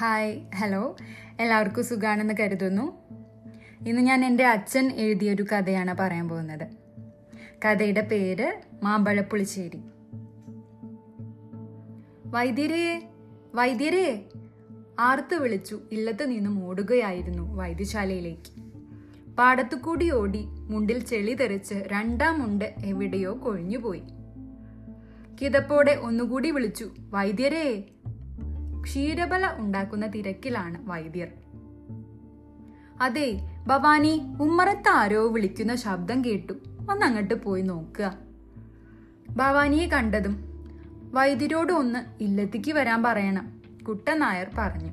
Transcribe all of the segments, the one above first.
Hi hello എല്ലാവർക്കും സുഖാണെന്ന് കരുതുന്നു. ഇന്ന് ഞാൻ എന്റെ അച്ഛൻ എഴുതിയൊരു കഥയാണ് പറയാൻ പോകുന്നത്. കഥയുടെ പേര് മാമ്പഴപ്പുളിശ്ശേരി. വൈദ്യരേ വൈദ്യരേ ആർത്തു വിളിച്ചു. ഇല്ലത്ത് നിന്നും ഓടുകയായിരുന്നു വൈദ്യശാലയിലേക്ക്. പാടത്തുകൂടി ഓടി മുണ്ടിൽ ചെളി തെറിച്ച് രണ്ടാം മുണ്ട് എവിടെയോ കൊഴിഞ്ഞുപോയി. കിതപ്പോടെ ഒന്നുകൂടി വിളിച്ചു. വൈദ്യരേ ക്ഷീരബല ഉണ്ടാക്കുന്ന തിരക്കിലാണ് വൈദ്യർ. അതെ ഭവാനി ഉമ്മറത്ത് ആരോ വിളിക്കുന്ന ശബ്ദം കേട്ടു. ഒന്ന് അങ്ങോട്ട് പോയി നോക്കുക. ഭവാനിയെ കണ്ടതും വൈദ്യരോട് ഒന്ന് ഇല്ലത്തേക്ക് വരാൻ പറയണം കുട്ടനായർ പറഞ്ഞു.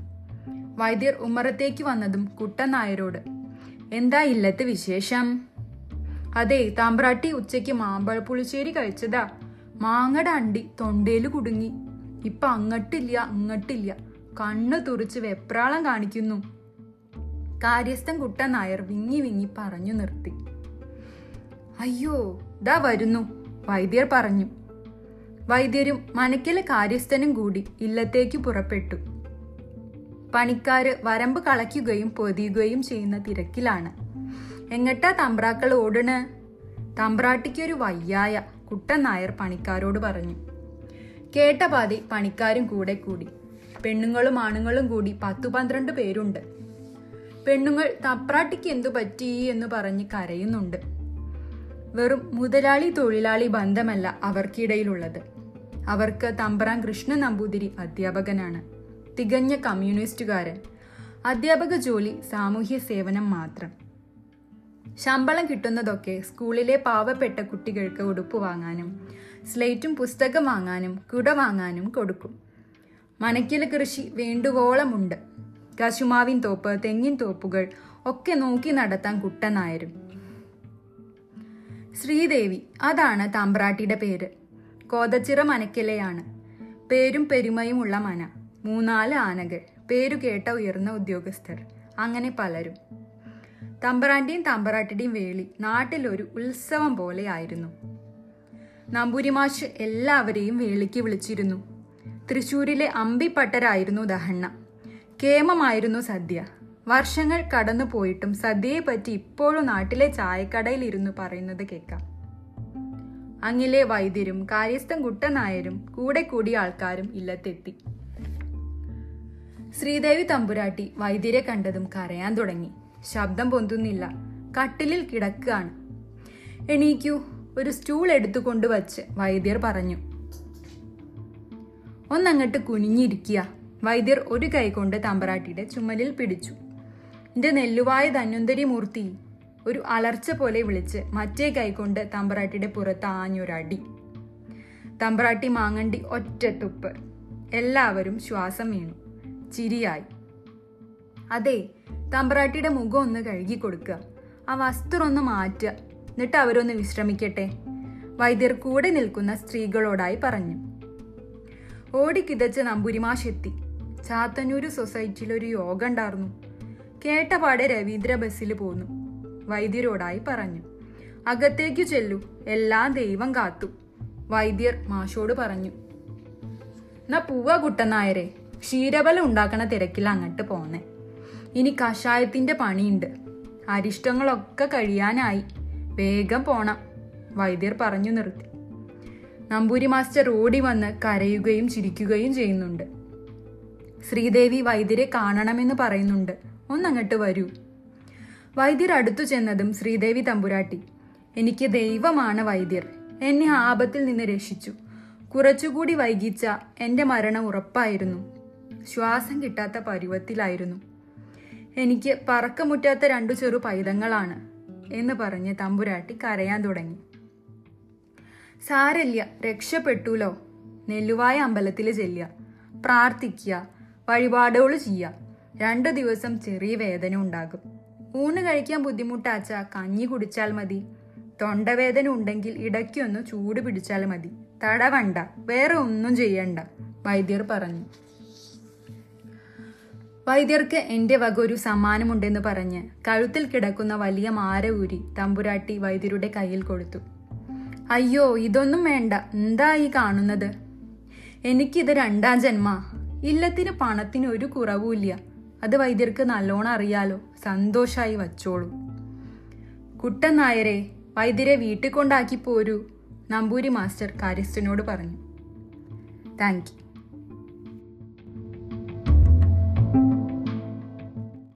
വൈദ്യർ ഉമ്മറത്തേക്ക് വന്നതും കുട്ടനായരോട് എന്താ ഇല്ലത്ത് വിശേഷം? അതെ താമ്പ്രാട്ടി ഉച്ചയ്ക്ക് മാമ്പഴ പുളിശ്ശേരി കഴിച്ചതാ. മാങ്ങട അണ്ടി തൊണ്ടയിൽ കുടുങ്ങി. ഇപ്പൊ അങ്ങട്ടില്ല അങ്ങട്ടില്ല കണ്ണ് തുറിച്ച് വെപ്രാളം കാണിക്കുന്നു. കാര്യസ്ഥൻ കുട്ടൻ നായർ വിങ്ങി വിങ്ങി പറഞ്ഞു നിർത്തി. അയ്യോ ദാ വരുന്നു വൈദ്യർ പറഞ്ഞു. വൈദ്യരും മനക്കിലെ കാര്യസ്ഥനും കൂടി ഇല്ലത്തേക്ക് പുറപ്പെട്ടു. പണിക്കാര് വരമ്പ് കളയ്ക്കുകയും പൊതിയുകയും ചെയ്യുന്ന തിരക്കിലാണ്. എങ്ങട്ടാ തമ്പ്രാക്കൾ ഓടണ്? തമ്പ്രാട്ടിക്കൊരു വയ്യായ കുട്ടൻ നായർ പണിക്കാരോട് പറഞ്ഞു. കേട്ട പാതി പണിക്കാരും കൂടെ കൂടി. പെണ്ണുങ്ങളും ആണുങ്ങളും കൂടി പത്തു പന്ത്രണ്ട് പേരുണ്ട്. പെണ്ണുങ്ങൾ തപ്രാട്ടിക്ക് എന്തു പറ്റി എന്ന് പറഞ്ഞ് കരയുന്നുണ്ട്. വെറും മുതലാളി തൊഴിലാളി ബന്ധമല്ല അവർക്കിടയിലുള്ളത്. അവർക്ക് തമ്പ്രാൻ കൃഷ്ണ നമ്പൂതിരി അധ്യാപകനാണ്. തികഞ്ഞ കമ്മ്യൂണിസ്റ്റുകാരൻ. അധ്യാപക ജോലി സാമൂഹ്യ സേവനം മാത്രം. ശമ്പളം കിട്ടുന്നതൊക്കെ സ്കൂളിലെ പാവപ്പെട്ട കുട്ടികൾക്ക് ഉടുപ്പ് വാങ്ങാനും സ്ലേറ്റും പുസ്തകം വാങ്ങാനും കുട വാങ്ങാനും കൊടുക്കും. മനക്കില കൃഷി വേണ്ടുവോളമുണ്ട്. കശുമാവിൻ തോപ്പ് തെങ്ങിൻ തോപ്പുകൾ ഒക്കെ നോക്കി നടത്താൻ കുട്ടനായരും. ശ്രീദേവി അതാണ് താമ്പ്രാട്ടിയുടെ പേര്. കോതച്ചിറ മനക്കിലയാണ്. പേരും പെരുമയുമുള്ള മന. മൂന്നാൽ ആനകൾ. പേരു കേട്ട ഉയർന്ന ഉദ്യോഗസ്ഥർ. അങ്ങനെ പലരും. തമ്പറാന്റെയും തമ്പറാട്ടിയുടെയും വേളി നാട്ടിലൊരു ഉത്സവം പോലെയായിരുന്നു നമ്പൂരിമാഷ് എല്ലാവരെയും വേളിക്ക് വിളിച്ചിരുന്നു. തൃശൂരിലെ അമ്പിപ്പട്ടരായിരുന്നു ദഹണ്ണ. കേമമായിരുന്നു സദ്യ. വർഷങ്ങൾ കടന്നു പോയിട്ടും സദ്യയെ പറ്റി ഇപ്പോഴും നാട്ടിലെ ചായക്കടയിൽ ഇരുന്നു പറയുന്നത് കേൾക്കാം. അങ്ങിലെ വൈദ്യരും കാര്യസ്ഥൻ കുട്ടനായരും കൂടെ കൂടിയ ആൾക്കാരും ഇല്ലത്തെത്തി. ശ്രീദേവി തമ്പുരാട്ടി വൈദ്യരെ കണ്ടതും കരയാൻ തുടങ്ങി. ശബ്ദം പൊന്തുന്നില്ല. കട്ടിലിൽ കിടക്കുകയാണ്. എണീക്കൂ. ഒരു സ്റ്റൂൾ എടുത്തുകൊണ്ട് വച്ച് വൈദ്യർ പറഞ്ഞു ഒന്നങ്ങട്ട് കുനിഞ്ഞിരിക്കുക. വൈദ്യർ ഒരു കൈ കൊണ്ട് തമ്പറാട്ടിയുടെ ചുമലിൽ പിടിച്ചു. എന്റെ നെല്ലുവായ ധന്വന്തരി മൂർത്തി ഒരു അലർച്ച പോലെ വിളിച്ച് മറ്റേ കൈകൊണ്ട് തമ്പറാട്ടിയുടെ പുറത്ത് ആഞ്ഞൊരടി തമ്പ്രാട്ടി മാങ്ങണ്ടി ഒറ്റ തുപ്പ്. എല്ലാവരും ശ്വാസം വീണു. ചിരിയായി. അതെ തമ്പ്രാട്ടിയുടെ മുഖം ഒന്ന് കഴുകി കൊടുക്കുക ആ വസ്ത്രം ഒന്ന് മാറ്റുക. എന്നിട്ട് അവരൊന്ന് വിശ്രമിക്കട്ടെ. വൈദ്യർ കൂടെ നിൽക്കുന്ന സ്ത്രീകളോടായി പറഞ്ഞു. ഓടിക്കിതച്ച് നമ്പൂരിമാഷെത്തി. ചാത്തന്നൂര് സൊസൈറ്റിയിൽ ഒരു യോഗ ഉണ്ടായിരുന്നു കേട്ടപാടെ രവീന്ദ്ര ബസ്സിൽ പോന്നു. വൈദ്യരോടായി പറഞ്ഞു. അകത്തേക്കു ചെല്ലു. എല്ലാം ദൈവം കാത്തു. വൈദ്യർ മാഷോട് പറഞ്ഞു. എന്നാ പൂവ കുട്ടനായരെ. ക്ഷീരബലം ഉണ്ടാക്കണ തിരക്കിൽ അങ്ങോട്ട് പോന്നെ. ഇനി കഷായത്തിന്റെ പണിയുണ്ട്. അരിഷ്ടങ്ങളൊക്കെ കഴിയാനായി. വേഗം പോണം. വൈദ്യർ പറഞ്ഞു നിർത്തി. നമ്പൂരി മാസ്റ്റർ ഓടി വന്ന് കരയുകയും ചിരിക്കുകയും ചെയ്യുന്നുണ്ട്. ശ്രീദേവി വൈദ്യരെ കാണണമെന്ന് പറയുന്നുണ്ട്. ഒന്നങ്ങട്ട് വരൂ. വൈദ്യർ അടുത്തു ചെന്നതും ശ്രീദേവി തമ്പുരാട്ടി എനിക്ക് ദൈവമാണ് വൈദ്യർ. എന്നെ ആപത്തിൽ നിന്ന് രക്ഷിച്ചു. കുറച്ചുകൂടി വൈകിച്ച എന്റെ മരണം ഉറപ്പായിരുന്നു. ശ്വാസം കിട്ടാത്ത പരുവത്തിലായിരുന്നു. എനിക്ക് പറക്കമുറ്റാത്ത രണ്ടു ചെറു പൈതങ്ങളാണ്. എന്ന് പറഞ്ഞ് തമ്പുരാട്ടി കരയാൻ തുടങ്ങി. സാരല്യ രക്ഷപ്പെട്ടുലോ? നെല്ലുവായ അമ്പലത്തിൽ ചെല്ലുക. പ്രാർത്ഥിക്കുക. വഴിപാടുകൾ ചെയ്യുക. രണ്ടു ദിവസം ചെറിയ വേദന ഉണ്ടാകും. ഊണ് കഴിക്കാൻ ബുദ്ധിമുട്ടാച്ച കഞ്ഞി കുടിച്ചാൽ മതി. തൊണ്ടവേദന ഉണ്ടെങ്കിൽ ഇടയ്ക്കൊന്ന് ചൂട് പിടിച്ചാൽ മതി. തടവണ്ട. വേറെ ഒന്നും ചെയ്യണ്ട വൈദ്യർ പറഞ്ഞു. വൈദ്യർക്ക് എന്റെ വക ഒരു സമ്മാനമുണ്ടെന്ന് പറഞ്ഞ് കഴുത്തിൽ കിടക്കുന്ന വലിയ മാര ഊരി തമ്പുരാട്ടി വൈദ്യരുടെ കയ്യിൽ കൊടുത്തു. അയ്യോ ഇതൊന്നും വേണ്ട. എന്താ ഈ കാണുന്നത്? എനിക്കിത് രണ്ടാം ജന്മ. ഇല്ലത്തിന് പണത്തിന് ഒരു കുറവുമില്ല അത് വൈദ്യർക്ക് നല്ലോണം അറിയാലോ. സന്തോഷമായി വച്ചോളൂ. കുട്ടൻ നായരെ വൈദ്യരെ വീട്ടിൽ കൊണ്ടാക്കി പോരൂ നമ്പൂരി മാസ്റ്റർ കാര്യസ്ഥനോട് പറഞ്ഞു. Thank you.